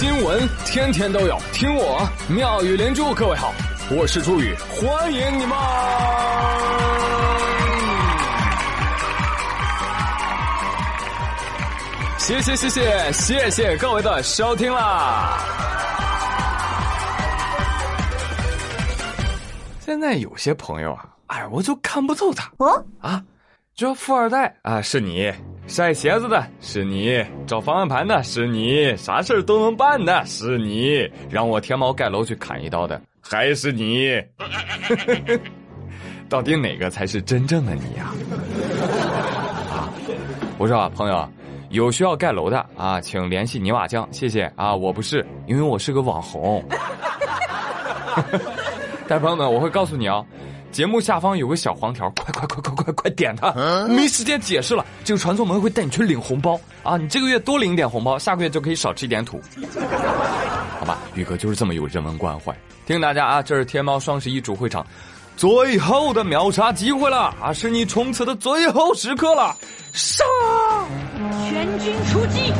新闻天天都有，听我妙语连珠。各位好，我是朱宇，欢迎你们！谢谢谢谢谢谢各位的收听啦！现在有些朋友啊，哎，我就看不透他哦啊，这富二代啊，是你。晒鞋子的是你，找方向盘的是你，啥事儿都能办的是你，让我天猫盖楼去砍一刀的还是你，到底哪个才是真正的你呀？啊，我说啊，朋友，有需要盖楼的啊，请联系泥瓦匠，谢谢啊，我不是，因为我是个网红。但朋友们，我会告诉你啊。节目下方有个小黄条，快快快快快快点它！没时间解释了。这个传送门会带你去领红包啊！你这个月多领一点红包，下个月就可以少吃一点土。好吧，宇哥就是这么有人文关怀。提醒大家啊，这是天猫双十一主会场最后的秒杀机会了啊，是你冲刺的最后时刻了，杀！全军出击！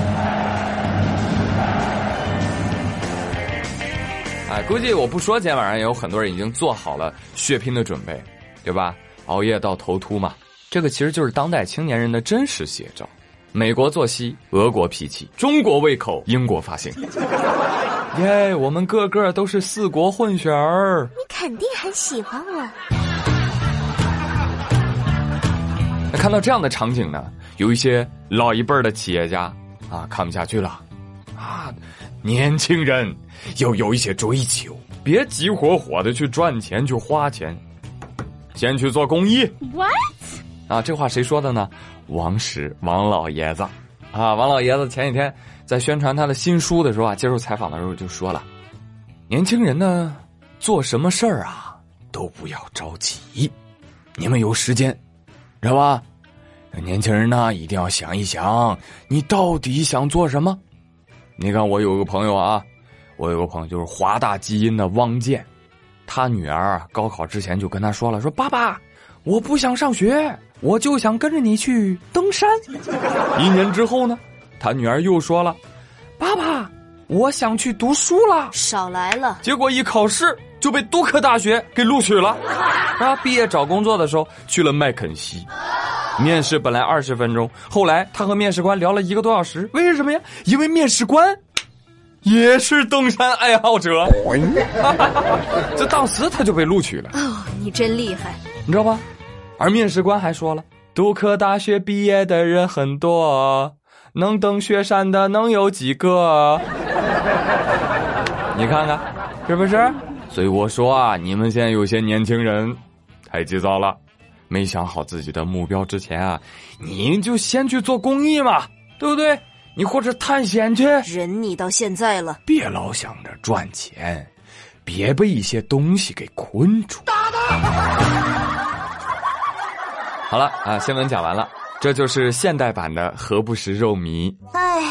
哎，估计我不说，今天晚上也有很多人已经做好了血拼的准备，对吧？熬夜到头秃嘛，这个其实就是当代青年人的真实写照。美国作息，俄国脾气，中国胃口，英国发型。耶，我们个个都是四国混血儿。你肯定很喜欢我。那看到这样的场景呢，有一些老一辈的企业家啊，看不下去了，啊。年轻人要有一些追求，别急火火的去赚钱去花钱，先去做公益。What？啊，这话谁说的呢？王石，王老爷子。啊，王老爷子前几天在宣传他的新书的时候啊，接受采访的时候就说了：年轻人呢，做什么事儿啊，都不要着急，你们有时间，知道吧？年轻人呢，一定要想一想，你到底想做什么。你看，我有个朋友啊，我有个朋友就是华大基因的汪建，他女儿高考之前就跟他说了，说爸爸，我不想上学，我就想跟着你去登山。一年之后呢，他女儿又说了，爸爸，我想去读书了。少来了。结果一考试就被杜克大学给录取了，啊，毕业找工作的时候去了麦肯锡。面试本来二十分钟，后来他和面试官聊了一个多小时。为什么呀？因为面试官也是登山爱好者。这当时他就被录取了。哦，你真厉害，你知道吧？而面试官还说了，杜克大学毕业的人很多，能登雪山的能有几个？你看看，是不是？所以我说啊，你们现在有些年轻人太急躁了。没想好自己的目标之前啊，你就先去做公益嘛，对不对？你或者探险去。忍你到现在了，别老想着赚钱，别被一些东西给困住。好了啊，新闻讲完了，这就是现代版的何不食肉糜。哎，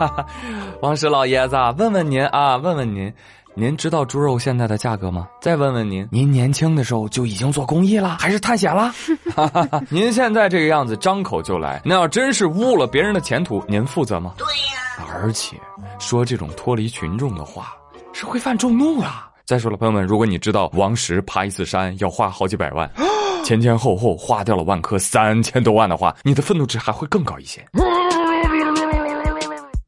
王石老爷子，问问您啊，问问您。您知道猪肉现在的价格吗？再问问您，您年轻的时候就已经做公益了，还是探险了？您现在这个样子，张口就来，那要真是误了别人的前途，您负责吗？对呀。而且说这种脱离群众的话，是会犯众怒的。再说了，朋友们，如果你知道王石爬一次山要花好几百万，前前后后花掉了万科三千多万的话，你的愤怒值还会更高一些。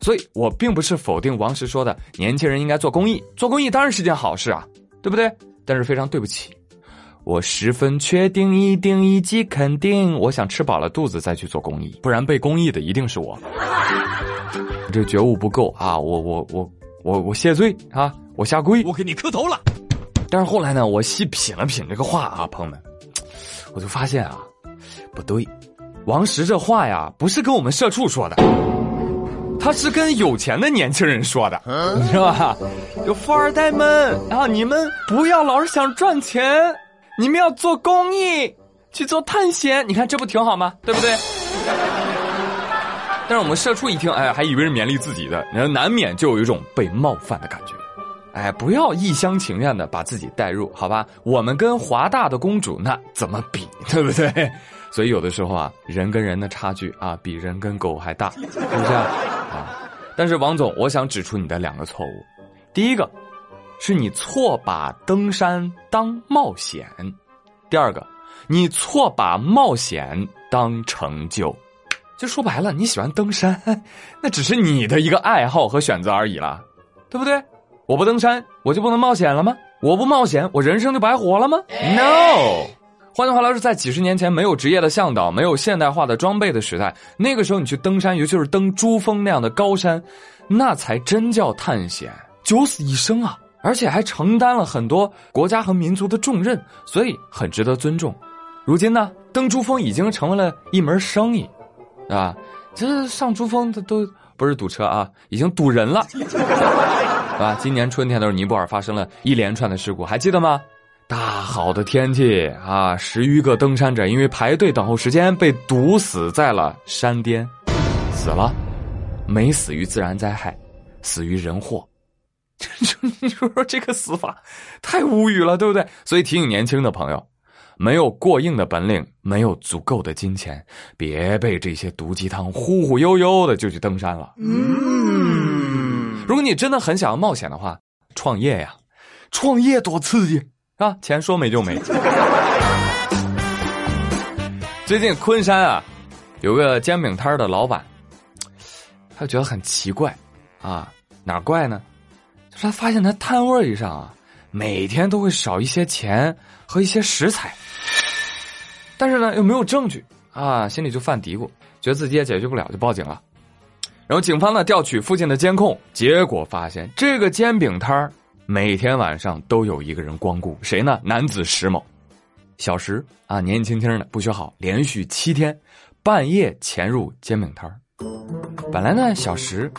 所以我并不是否定王石说的，年轻人应该做公益，做公益当然是件好事啊，对不对？但是非常对不起，我十分确定、一定、以及肯定，我想吃饱了肚子再去做公益，不然被公益的一定是我。这觉悟不够啊！我我我我我谢罪啊！我下跪，我给你磕头了。但是后来呢，我细品了品这个话啊，朋友们，我就发现啊，不对，王石这话呀，不是跟我们社畜说的。他是跟有钱的年轻人说的，是吧？有富二代们，然后你们不要老是想赚钱，你们要做公益，去做探险。你看这不挺好吗？对不对？但是我们社畜一听，哎，还以为是勉励自己的，然后难免就有一种被冒犯的感觉。哎，不要一厢情愿的把自己带入，好吧？我们跟华大的公主那怎么比，对不对？所以有的时候啊，人跟人的差距啊，比人跟狗还大，是不是？啊，但是王总，我想指出你的两个错误。第一个，是你错把登山当冒险；第二个，你错把冒险当成就。就说白了，你喜欢登山，那只是你的一个爱好和选择而已啦，对不对？我不登山，我就不能冒险了吗？我不冒险，我人生就白活了吗？No。换句话来说，在几十年前没有职业的向导、没有现代化的装备的时代，那个时候你去登山，尤其是登珠峰那样的高山，那才真叫探险，九死一生啊！而且还承担了很多国家和民族的重任，所以很值得尊重。如今呢，登珠峰已经成为了一门生意。啊，这上珠峰的都不是堵车啊，已经堵人了，啊，今年春天的时候，尼泊尔发生了一连串的事故，还记得吗？大好的天气啊，十余个登山者因为排队等候时间被堵死在了山巅，死了，没死于自然灾害，死于人祸。你 说说这个死法，太无语了，对不对？所以提醒年轻的朋友。没有过硬的本领，没有足够的金钱，别被这些毒鸡汤忽忽悠悠的就去登山了。嗯，如果你真的很想要冒险的话，创业呀，创业多刺激啊！钱说没就没。最近昆山啊，有个煎饼摊的老板，他觉得很奇怪啊，哪怪呢？就是他发现他摊位上啊，每天都会少一些钱和一些食材。但是呢，又没有证据啊，心里就犯嘀咕，觉得自己也解决不了，就报警了。然后警方呢调取附近的监控，结果发现这个煎饼摊儿每天晚上都有一个人光顾，谁呢？男子石某，小石啊，年轻轻的，不学好，连续七天半夜潜入煎饼摊。本来呢，小石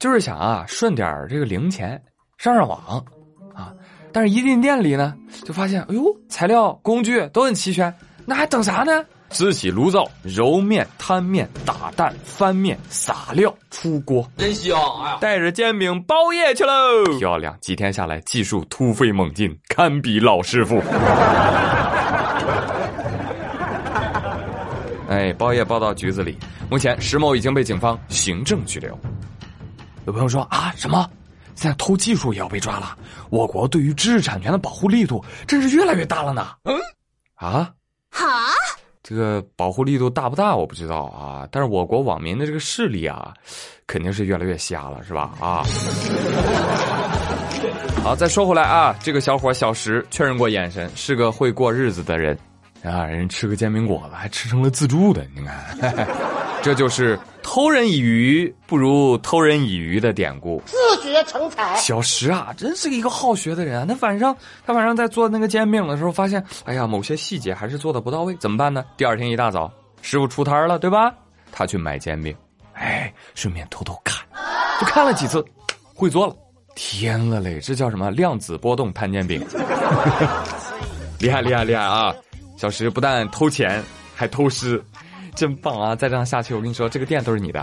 就是想啊顺点这个零钱上上网啊，但是一进店里呢，就发现哎呦，材料工具都很齐全。那还等啥呢？支起炉灶，揉面、摊面、打蛋、翻面、撒料，出锅，真香！哎呀，带着煎饼包夜去喽！漂亮，几天下来，技术突飞猛进，堪比老师傅。哎，包夜包到局子里。目前，石某已经被警方行政拘留。有朋友说啊，什么？现在偷技术也要被抓了？我国对于知识产权的保护力度真是越来越大了呢。嗯，啊？哈，这个保护力度大不大我不知道啊，但是我国网民的这个视力啊，肯定是越来越瞎了，是吧？啊，好，再说回来啊，这个小伙小石确认过眼神，是个会过日子的人啊，人吃个煎饼果子还吃成了自助的，你看。这就是偷人以鱼不如偷人以渔的典故。自学成才，小石啊，真是一个好学的人啊。那晚上，他晚上在做那个煎饼的时候，发现，哎呀，某些细节还是做的不到位，怎么办呢？第二天一大早，师傅出摊了，对吧？他去买煎饼，哎，顺便偷偷看，就看了几次，会做了。天了嘞，这叫什么？量子波动摊煎饼，厉害厉害厉害啊！小石不但偷钱，还偷师。真棒啊！再这样下去，我跟你说，这个店都是你的。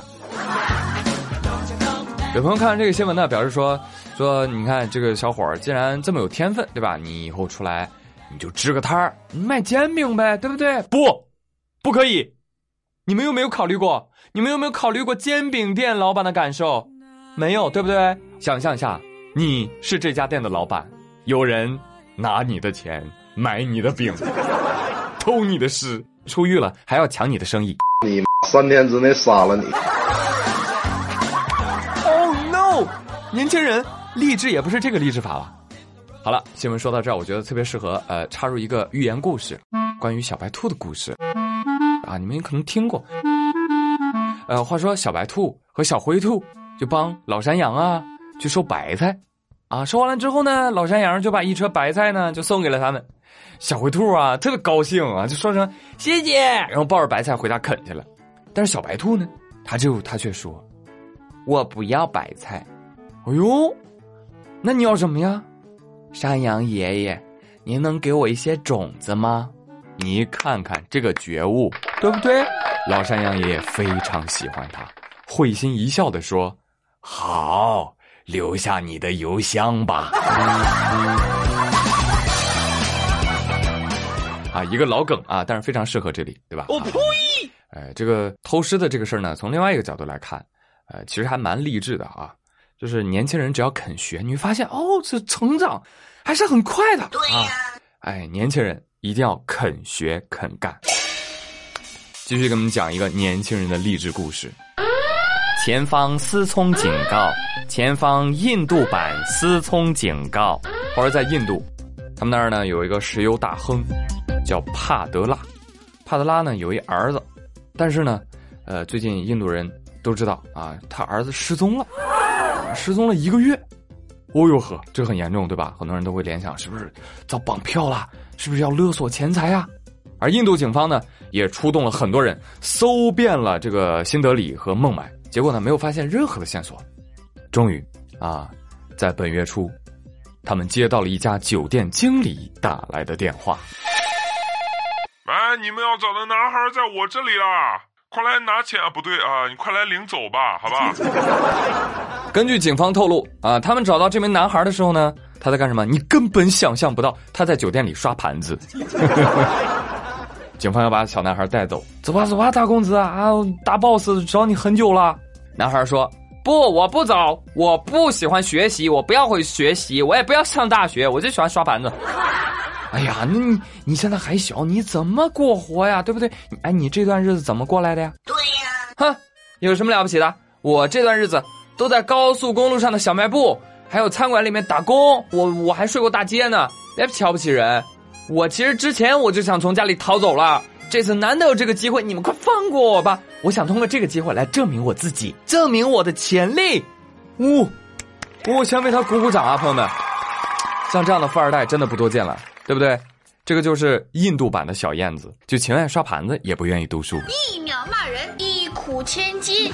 有朋友看完这个新闻呢，表示说说，你看这个小伙儿既然这么有天分，对吧？你以后出来你就支个摊儿，卖煎饼呗，对不对？不，不可以。你们有没有考虑过？你们有没有考虑过煎饼店老板的感受？没有，对不对？想象一下，你是这家店的老板，有人拿你的钱买你的饼，偷你的诗。出狱了还要抢你的生意，你三天之内杀了你年轻人励志也不是这个励志法了。好了，新闻说到这儿，我觉得特别适合呃插入一个寓言故事，关于小白兔的故事啊，你们可能听过。呃，话说小白兔和小灰兔就帮老山羊啊去收白菜啊，收完了之后呢，老山羊就把一车白菜呢就送给了他们。小灰兔啊，特别高兴啊，就说声谢谢，然后抱着白菜回家啃去了。但是小白兔呢，他就他却说：“我不要白菜。”哎呦，那你要什么呀？山羊爷爷，您能给我一些种子吗？你看看这个觉悟，对不对？老山羊爷爷非常喜欢他，会心一笑的说：“好，留下你的邮箱吧。”啊，一个老梗啊，但是非常适合这里，对吧？我呸！哎，这个偷师的这个事儿呢，从另外一个角度来看，呃，其实还蛮励志的啊。就是年轻人只要肯学，你会发现哦，这成长还是很快的。对呀、哎，年轻人一定要肯学肯干。继续给我们讲一个年轻人的励志故事。前方思聪警告，前方印度版思聪警告。或者在印度，他们那儿呢有一个石油大亨，叫帕德拉。帕德拉呢有一儿子，但是呢，呃，最近印度人都知道啊，他儿子失踪了，失踪了一个月。哦呦呵，这很严重，对吧？很多人都会联想，是不是遭绑票了？是不是要勒索钱财啊？而印度警方呢，也出动了很多人，搜遍了这个新德里和孟买，结果呢，没有发现任何的线索。终于啊，在本月初，他们接到了一家酒店经理打来的电话。哎，你们要找的男孩在我这里啦！快来拿钱啊！不对啊，你快来领走吧，好吧？根据警方透露啊，他们找到这名男孩的时候呢，他在干什么？你根本想象不到，他在酒店里刷盘子。警方要把小男孩带走，走吧走吧，大公子啊，大 boss 找你很久了。男孩说：“不，我不走，我不喜欢学习，我不要会学习，我也不要上大学，我就喜欢刷盘子。”哎呀，那你你现在还小，你怎么过活呀？对不对？哎，你这段日子怎么过来的呀？对呀。哼，有什么了不起的？我这段日子都在高速公路上的小卖部，还有餐馆里面打工。我我还睡过大街呢，别瞧不起人。我其实之前我就想从家里逃走了，这次难得有这个机会，你们快放过我吧！我想通过这个机会来证明我自己，证明我的潜力。呜、我先为他鼓鼓掌啊，朋友们！像这样的富二代真的不多见了。对不对？这个就是印度版的小燕子，就情愿刷盘子，也不愿意读书。一秒骂人，一苦千金。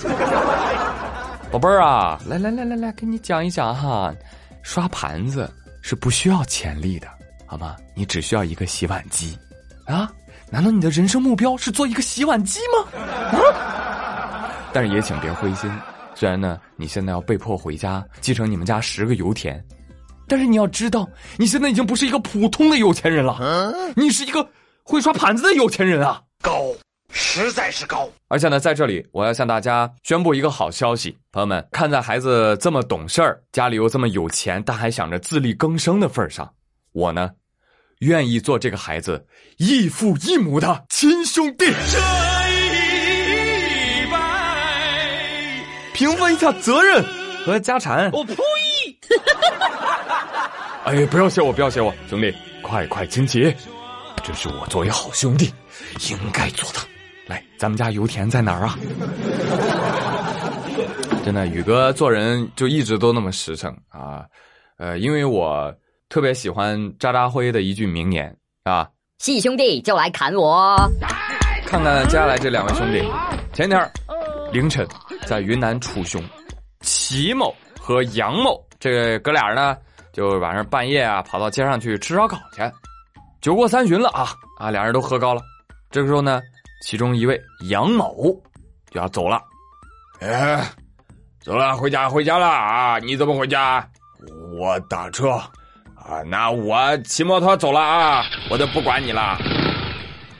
宝贝儿啊，来来来来来，给你讲一讲哈，刷盘子是不需要潜力的，好吗？你只需要一个洗碗机啊！难道你的人生目标是做一个洗碗机吗？啊！但是也请别灰心，虽然呢，你现在要被迫回家继承你们家十个油田。但是你要知道，你现在已经不是一个普通的有钱人了，你是一个会刷盘子的有钱人啊！高，实在是高。而且呢，在这里我要向大家宣布一个好消息，朋友们，看在孩子这么懂事儿，家里又这么有钱，但还想着自力更生的份上，我呢，愿意做这个孩子异父异母的亲兄弟。这一拜，平分一下责任和家产。我呸！哎呀，不要谢我，不要谢我，兄弟，快快请起，这是我作为好兄弟应该做的。来，咱们家油田在哪儿啊？真的，宇哥做人就一直都那么实诚啊。呃，因为我特别喜欢渣渣辉的一句名言啊，细兄弟就来砍我。看看接下来这两位兄弟，前天凌晨在云南楚雄，齐某和杨某这哥俩呢。就晚上半夜啊，跑到街上去吃烧烤去，酒过三巡了啊啊，俩人都喝高了。这个时候呢，其中一位杨某就要走了，哎，走了，回家回家了啊！你怎么回家？我打车啊，那我骑摩托走了啊，我就不管你了。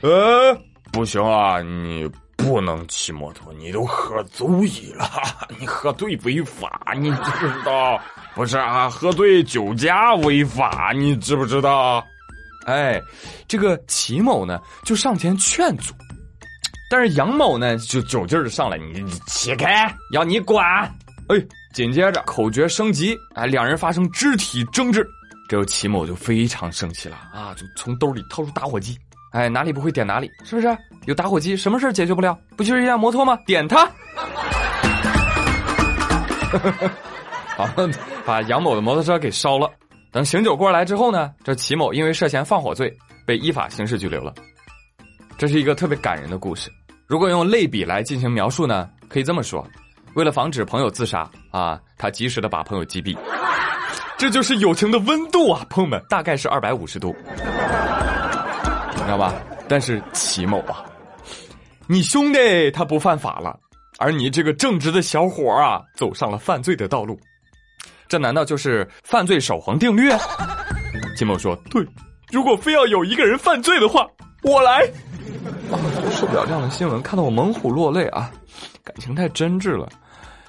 呃，不行啊，你不能骑摩托，你都喝醉了，你喝醉违法，你知不知道？不是啊，喝醉酒驾违法，你知不知道？哎，这个齐某呢就上前劝阻，但是杨某呢就酒劲儿上来，你起开，要你管！哎，紧接着口诀升级，哎，两人发生肢体争执，这时齐某就非常生气了啊，就从兜里掏出打火机，哎，哪里不会点哪里，是不是？有打火机，什么事解决不了？不就是一辆摩托吗？点它！好，把杨某的摩托车给烧了。等醒酒过来之后呢，这齐某因为涉嫌放火罪被依法刑事拘留了。这是一个特别感人的故事。如果用类比来进行描述呢，可以这么说：为了防止朋友自杀啊，他及时的把朋友击毙。这就是友情的温度啊，朋友们，大概是二百五十度，知道吧？但是齐某啊，你兄弟他不犯法了，而你这个正直的小伙啊，走上了犯罪的道路。这难道就是犯罪守恒定律？金某说：“对，如果非要有一个人犯罪的话，我来。”受不了这样的新闻，看得我猛虎落泪啊！感情太真挚了。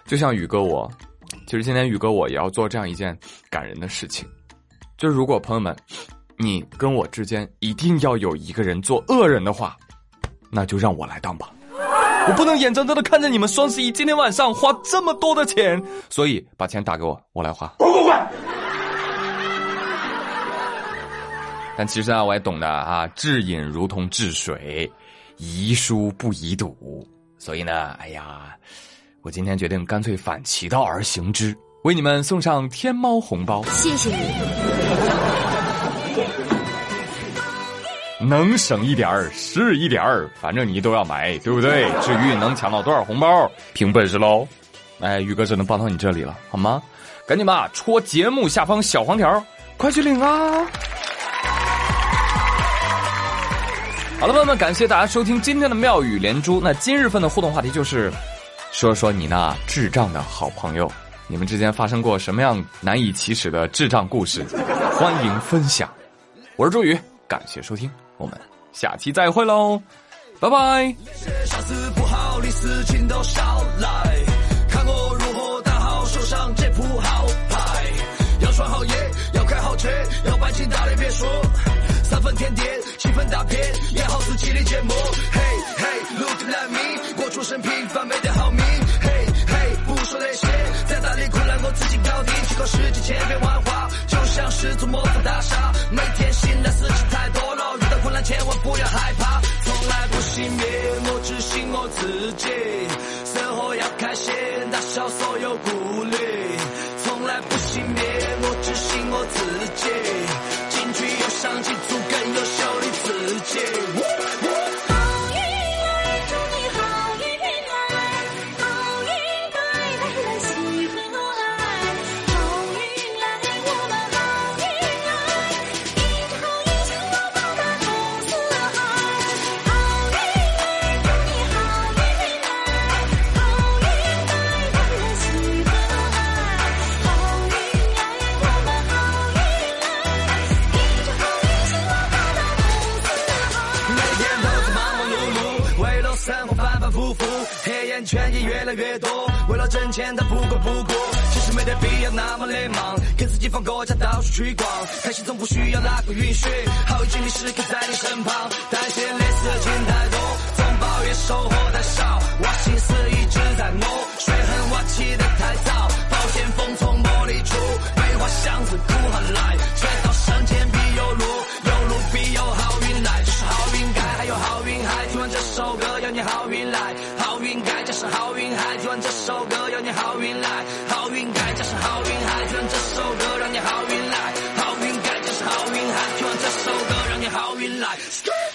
就像宇哥我，其实今天宇哥我也要做这样一件感人的事情，就是如果朋友们，你跟我之间一定要有一个人做恶人的话，那就让我来当吧。我不能眼睁睁的看着你们双十一今天晚上花这么多的钱，所以把钱打给我，我来花。滚滚滚！但其实啊，我也懂得啊，智饮如同治水，宜疏不宜堵。所以呢，哎呀，我今天决定干脆反其道而行之，为你们送上天猫红包。谢谢你，能省一点儿是一点儿，反正你都要买，对不对？至于能抢到多少红包，凭本事喽。哎，宇哥只能帮到你这里了，好吗？赶紧吧，戳节目下方小黄条，快去领啊！好了，朋友们，感谢大家收听今天的妙语连珠。那今日份的互动话题就是，说说你那智障的好朋友，你们之间发生过什么样难以启齿的智障故事？欢迎分享。我是周宇，感谢收听，我们下期再会喽，拜拜。看我如何打好手上这副好牌，要穿好鞋，要开好车，要摆起大脸别说。三分甜点，七分大片，演好自己的节目。嘿嘿，Look at me，我出身平凡，没得好命。嘿嘿，不说那些，再大的困难我自己搞定。去考世界千变万化，就像是座魔法大厦。每天醒来事情太多了，遇到困难千万不要害怕，从来不熄灭，我只信我自己。生活要开心，打消所有顾虑，钱，他不过不过，其实没得必要那么的忙，给自己放个假，到处去逛，开心总不需要哪个允许，好运气你时刻在你身旁。担心的事情太多，总抱怨收获太少，我心思一直在摸，水很我起得太早，暴险风从好运来，好运该这是好运还，就让这首歌让你好运来，好运该这是好运还，就让这首歌让你好运来。Stay